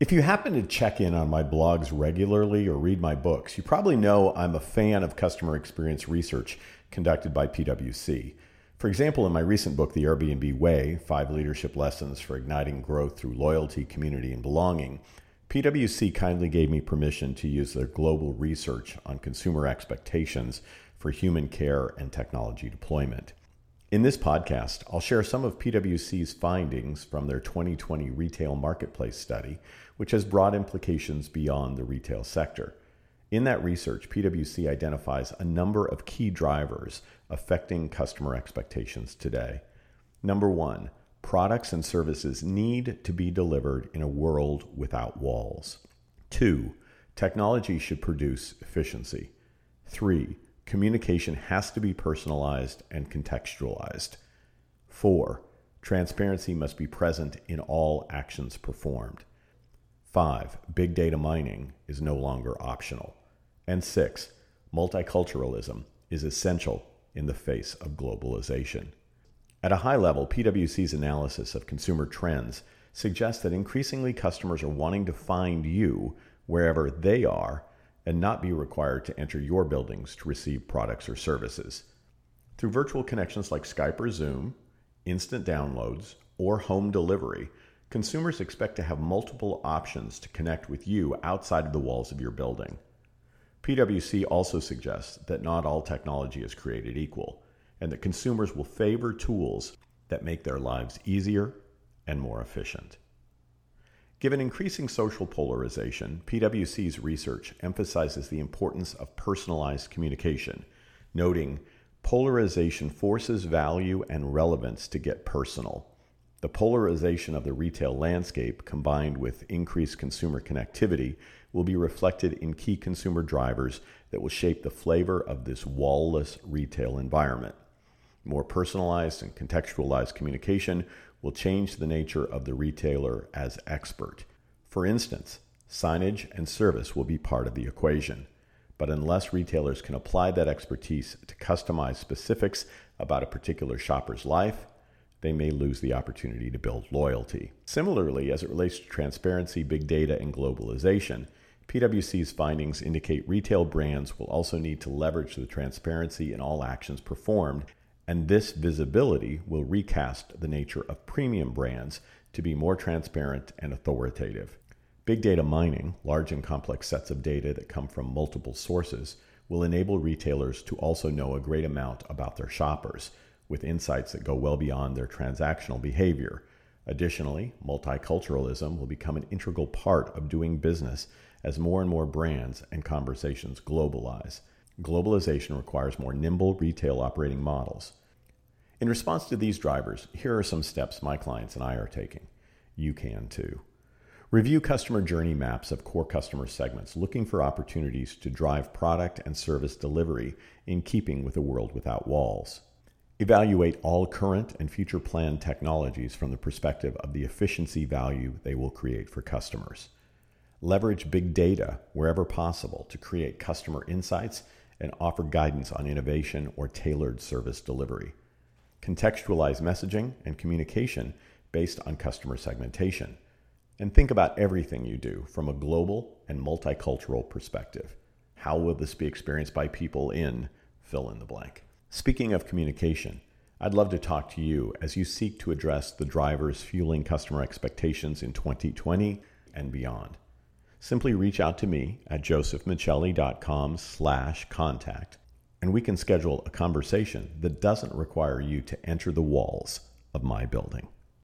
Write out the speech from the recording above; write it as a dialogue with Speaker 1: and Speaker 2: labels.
Speaker 1: If you happen to check in on my blogs regularly or read my books, you probably know I'm a fan of customer experience research conducted by PwC. For example, in my recent book, The Airbnb Way Five Leadership Lessons for Igniting Growth Through Loyalty, Community, and Belonging, PwC kindly gave me permission to use their global research on consumer expectations for human care and technology deployment. In this podcast, I'll share some of PwC's findings from their 2020 retail marketplace study, which has broad implications beyond the retail sector. In that research, PwC identifies a number of key drivers affecting customer expectations today. Number one, products and services need to be delivered in a world without walls. Two, technology should produce efficiency. Three, communication has to be personalized and contextualized. Four, transparency must be present in all actions performed. Five, big data mining is no longer optional. And six, multiculturalism is essential in the face of globalization. At a high level, PwC's analysis of consumer trends suggests that increasingly customers are wanting to find you wherever they are and not be required to enter your buildings to receive products or services. Through virtual connections like Skype or Zoom, instant downloads, or home delivery, consumers expect to have multiple options to connect with you outside of the walls of your building. PwC also suggests that not all technology is created equal, and that consumers will favor tools that make their lives easier and more efficient. Given increasing social polarization, PwC's research emphasizes the importance of personalized communication, noting polarization forces value and relevance to get personal. The polarization of the retail landscape, combined with increased consumer connectivity, will be reflected in key consumer drivers that will shape the flavor of this wall-less retail environment. More personalized and contextualized communication will change the nature of the retailer as expert. For instance, signage and service will be part of the equation. But unless retailers can apply that expertise to customize specifics about a particular shopper's life, they may lose the opportunity to build loyalty. Similarly, as it relates to transparency, big data, and globalization, PwC's findings indicate retail brands will also need to leverage the transparency in all actions performed, and this visibility will recast the nature of premium brands to be more transparent and authoritative. Big data mining, large and complex sets of data that come from multiple sources, will enable retailers to also know a great amount about their shoppers, with insights that go well beyond their transactional behavior. Additionally, multiculturalism will become an integral part of doing business as more and more brands and conversations globalize. Globalization requires more nimble retail operating models. In response to these drivers, here are some steps my clients and I are taking. You can too. Review customer journey maps of core customer segments, looking for opportunities to drive product and service delivery in keeping with a world without walls. Evaluate all current and future planned technologies from the perspective of the efficiency value they will create for customers. Leverage big data wherever possible to create customer insights and offer guidance on innovation or tailored service delivery. Contextualize messaging and communication based on customer segmentation. And think about everything you do from a global and multicultural perspective. How will this be experienced by people in fill in the blank? Speaking of communication, I'd love to talk to you as you seek to address the drivers fueling customer expectations in 2020 and beyond simply reach out to me at josephmichelli.com slash contact, and we can schedule a conversation that doesn't require you to enter the walls of my building.